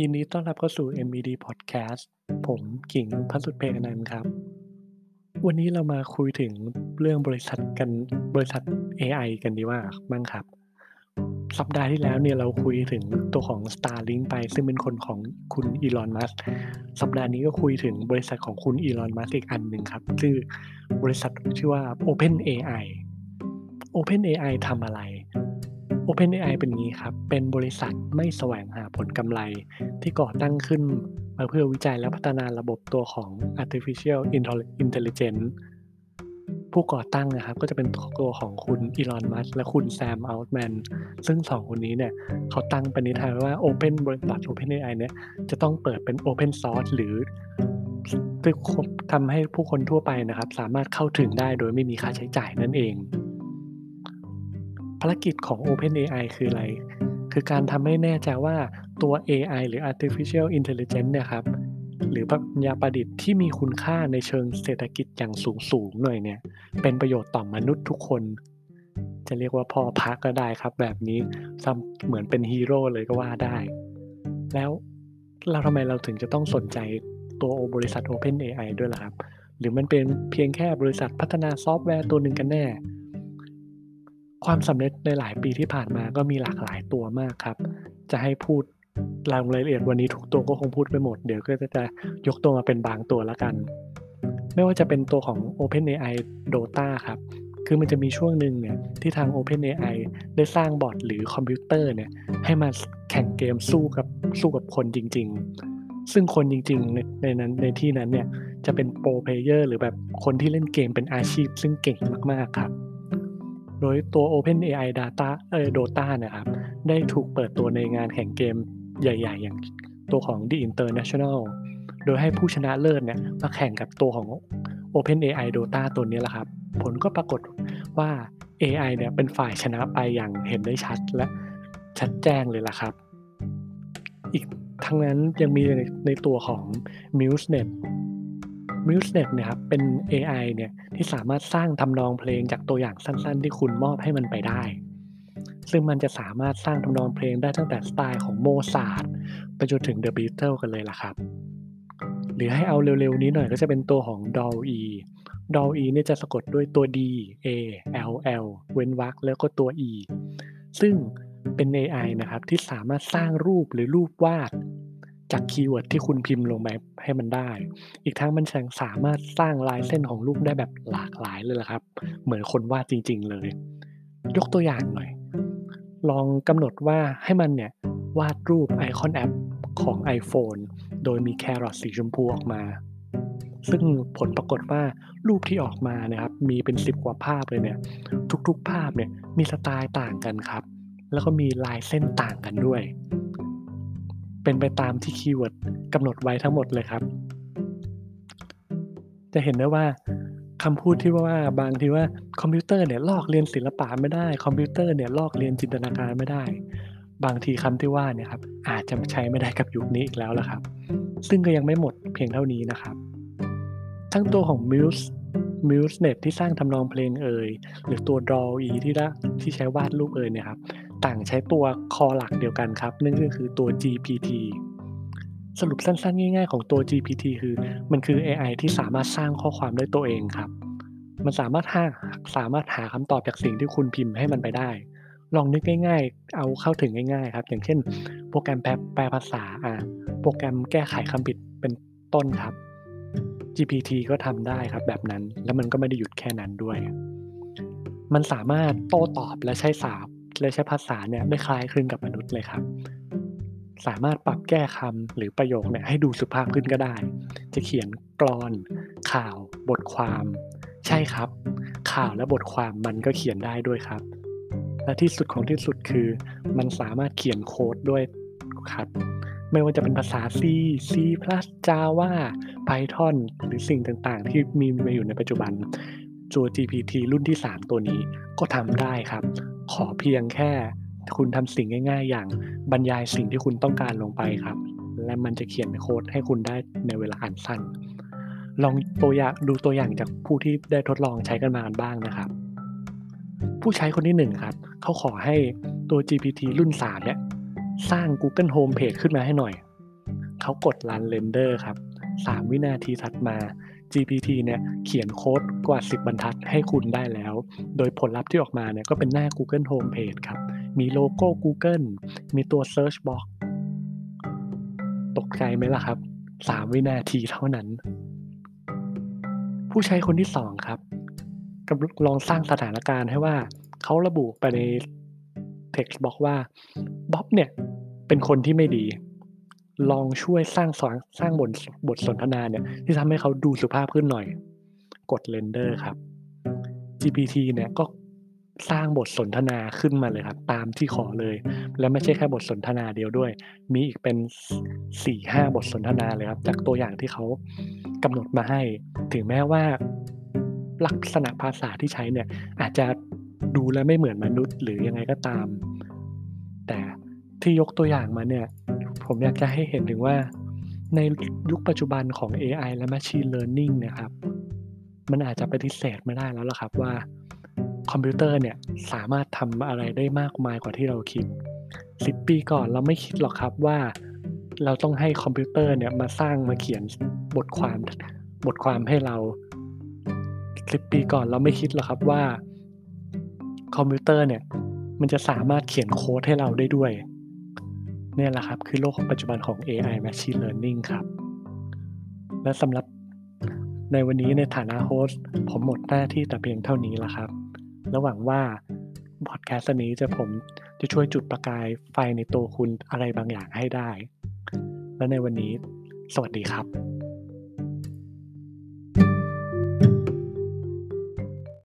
ยินดีต้อนรับเข้าสู่ MED Podcast ผมกิ่งพัสุดเพนันต์ครับ วันนี้เรามาคุยถึงเรื่องบริษัทกันบริษัท AI กันดีกว่าบ้างครับ สัปดาห์ที่แล้วเนี่ยเราคุยถึงตัวของ Starlink ไป ซึ่งเป็นคนของคุณอีลอนมัสสัปดาห์นี้ก็คุยถึงบริษัทของคุณอีลอนมัสอีกอันหนึ่งครับชื่อบริษัทชื่อว่า Open AI Open AI ทำอะไร OpenAI เป็นงี้ครับ เป็นบริษัทไม่แสวงหาผลกำไรที่ก่อตั้งขึ้นมาเพื่อวิจัยและพัฒนาระบบตัวของ artificial intelligence ผู้ก่อตั้งนะครับก็จะเป็นตัวของคุณอีลอนมัสและคุณแซมอัลต์แมนซึ่งสองคนนี้เนี่ยเขาตั้งปณิธานว่า Open บริษัท OpenAI เนี่ยจะต้องเปิดเป็น Open Source หรือทำให้ผู้คนทั่วไปนะครับ สามารถเข้าถึงได้โดยไม่มีค่าใช้จ่ายนั่นเอง ภารกิจของ OpenAI คืออะไร คือการทำให้แน่ใจว่าตัว AI หรือ Artificial Intelligence เนี่ยครับ หรือปัญญาประดิษฐ์ที่มีคุณค่าในเชิงเศรษฐกิจอย่างสูงสูงหน่อยเนี่ย เป็นประโยชน์ต่อมนุษย์ทุกคน จะเรียกว่าพ่อพักก็ได้ครับ แบบนี้เหมือนเป็นฮีโร่เลยก็ว่าได้ แล้วเราทำไมเราถึงจะต้องสนใจตัวบริษัท OpenAI ด้วยล่ะครับ หรือมันเป็นเพียงแค่บริษัทพัฒนาซอฟต์แวร์ตัวหนึ่งกันแน่ ความสำเร็จในหลายปีที่ผ่านมาก็มีหลากหลายตัวมากครับ จะให้พูดรายละเอียดวันนี้ทุกตัวก็คงพูดไม่หมด เดี๋ยวก็จะยกตัวมาเป็นบางตัวละกัน ไม่ว่าจะเป็นตัวของ OpenAI Dota ครับ คือมันจะมีช่วงหนึ่งเนี่ยที่ทาง OpenAI ได้สร้าง bot หรือคอมพิวเตอร์เนี่ยให้มาแข่งเกมสู้กับสู้กับคนจริง ๆ ซึ่งคนจริงๆในในนั้นในที่นั้นเนี่ยจะเป็นโปรเพลเยอร์หรือแบบคนที่เล่นเกมเป็นอาชีพซึ่งเก่งมากๆครับ โดยตัว OpenAI Data เอ่อ Dota นะครับ ได้ถูกเปิดตัวในงานแข่งเกมใหญ่ ๆ อย่างตัวของ The International โดยให้ผู้ชนะเลิศเนี่ยมาแข่งกับตัวของ OpenAI Dota ตัวนี้แหละครับ ผลก็ปรากฏว่า AI เนี่ยเป็นฝ่ายชนะไปอย่างเห็นได้ชัดและชัดแจ้งเลยล่ะครับ อีกทั้งนั้นยังมีในตัวของ MuseNet m u s e n e t เนี่ยครับเป็น AI เนี่ยที่สามารถสร้างทำนองเพลงจากตัวอย่างสั้นๆ ที่คุณมอบให้มันไปได้ ซึ่งมันจะสามารถสร้างทำนองเพลงได้ตั้งแต่สไตล์ของโมซาร์ทไปจนถึง The Beatles กันเลยล่ะครับ หรือให้เอาเร็วๆนี้หน่อยก็จะเป็นตัวของ DALL-E DALL-E เนี่ยจะสะกดด้วยตัว D A L L เว้นวรรคแล้วก็ตัว E ซึ่งเป็น AI นะครับที่สามารถสร้างรูปหรือรูปวาด จาก keyword ที่คุณพิมพ์ลงไปให้มันได้ อีกทั้งมันยังสามารถสร้างลายเส้นของรูปได้แบบหลากหลายเลยละครับ เหมือนคนวาดจริง ๆ เลย ยกตัวอย่างหน่อย ลองกำหนดว่าให้มันเนี่ยวาดรูปไอคอนแอปของ iPhone โดยมีแครอทสีชมพูออกมา ซึ่งผลปรากฏว่ารูปที่ออกมานะครับมีเป็นสิบกว่าภาพเลยเนี่ย ทุกๆภาพเนี่ยมีสไตล์ต่างกันครับ แล้วก็มีลายเส้นต่างกันด้วย เป็นไปตามที่ keyword กำหนดไว้ทั้งหมดเลยครับ จะเห็นได้ว่าคำพูดที่ว่าบางทีว่าคอมพิวเตอร์เนี่ยลอกเลียนศิลปะไม่ได้ คอมพิวเตอร์เนี่ยลอกเลียนจินตนาการไม่ได้ บางทีคำที่ว่าเนี่ยครับอาจจะใช้ไม่ได้กับยุคนี้อีกแล้วละครับ ซึ่งก็ยังไม่หมดเพียงเท่านี้นะครับ ทั้งตัวของ Muse MuseNet ที่สร้างทำนองเพลงเอ่ยหรือตัว Draw-e ที่ละที่ใช้วาดรูปเอ่ยเนี่ยครับ ต่างใช้ตัวคอหลักเดียวกันครับนั่นก็คือตัว GPT สรุปสั้นๆ ง่ายๆ ของตัว GPT คือมันคือ AI ที่สามารถสร้างข้อความด้วยตัวเองครับ มันสามารถหาสามารถหาคำตอบจากสิ่งที่คุณพิมพ์ให้มันไปได้ ลองนึกง่ายๆ เอาเข้าถึงง่ายๆ ครับ อย่างเช่น โปรแกรมแปลภาษาอ่าโปรแกรมแก้ไขคำผิดเป็นต้นครับ GPT ก็ทำได้ครับแบบนั้น แล้วมันก็ไม่ได้หยุดแค่นั้นด้วย มันสามารถโต้ตอบและใช้สาบ และใช้ภาษาเนี่ยได้คล้ายคลึงกับมนุษย์เลยครับ สามารถปรับแก้คำหรือประโยคเนี่ยให้ดูสุภาพขึ้นก็ได้ จะเขียนกรอน ข่าว บทความ ใช่ครับ ข่าวและบทความมันก็เขียนได้ด้วยครับ และที่สุดของที่สุดคือ มันสามารถเขียนโค้ดด้วยครับไม่ว่าจะเป็นภาษา C C Java Python หรือสิ่งต่างๆ ที่มีมาอยู่ในปัจจุบันตัว GPT รุ่นที่ 3 ตัวนี้ก็ทำได้ครับ ขอเพียงแค่คุณทำสิ่งง่าย ๆ อย่างบรรยายสิ่งที่คุณต้องการลงไปครับ และมันจะเขียนโค้ดให้คุณได้ในเวลาอันสั้น ลองตัวอย่างดูตัวอย่างจากผู้ที่ได้ทดลองใช้กันมาบ้างนะครับ ผู้ใช้คนที่หนึ่งครับ เขาขอให้ตัว GPT รุ่น 3 เนี่ย สร้าง Google Home Page ขึ้นมาให้หน่อย เขากดรันเรนเดอร์ครับ 3 วินาทีถัดมา GPT เนี่ยเขียนโค้ดกว่า 10 บรรทัดให้คุณได้แล้ว โดยผลลัพธ์ที่ออกมาเนี่ยก็เป็นหน้า Google Homepage ครับ มีโลโก้ Google มีตัว Search Box ตกใจไหมล่ะครับ 3 วินาทีเท่านั้น ผู้ใช้คนที่ 2 ครับกำลังลองสร้างสถานการณ์ให้ว่าเขาระบุไปใน text box ว่าบ๊อบเนี่ยเป็นคนที่ไม่ดี ลองช่วยสร้างสอนสร้างบทบทสนทนาเนี่ย ที่ทำให้เขาดูสุภาพขึ้นหน่อย กด render ครับ GPT เนี่ยก็สร้างบทสนทนาขึ้นมาเลยครับ ตามที่ขอเลย และไม่ใช่แค่บทสนทนาเดียวด้วย มีอีกเป็น4-5บทสนทนาเลยครับ จากตัวอย่างที่เขากำหนดมาให้ ถึงแม้ว่า ลักษณะภาษาที่ใช้เนี่ย อาจจะดูแล้วไม่เหมือนมนุษย์หรือยังไงก็ตาม แต่ที่ยกตัวอย่างมาเนี่ย ผมอยากจะให้เห็นถึงว่า ในยุคปัจจุบันของ AI และ Machine Learning เนะครับ มันอาจจะปฏิเสธไม่ได้แล้วล่ะครับว่าคอมพิวเตอร์เนี่ยสามารถทำอะไรได้มากมายกว่าที่เราคิด 10 ปีก่อนเราไม่คิดหรอกครับว่า เราต้องให้คอมพิวเตอร์เนี่ยมาสร้างมาเขียนบทความบทความให้เรา 10 ปีก่อนเราไม่คิดหรอกครับว่า คอมพิวเตอร์เนี่ยมันจะสามารถเขียนโค้ดให้เราได้ด้วย เนี่ยแหละครับ คือโลกของปัจจุบันของ AI Machine Learning ครับ และสำหรับในวันนี้ในฐานะ host ผมหมดหน้าที่แต่เพียงเท่านี้ละครับ และหวังว่าพอดแคสต์นี้จะผมจะช่วยจุดประกายไฟในตัวคุณอะไรบางอย่างให้ได้ และในวันนี้ สวัสดีครับ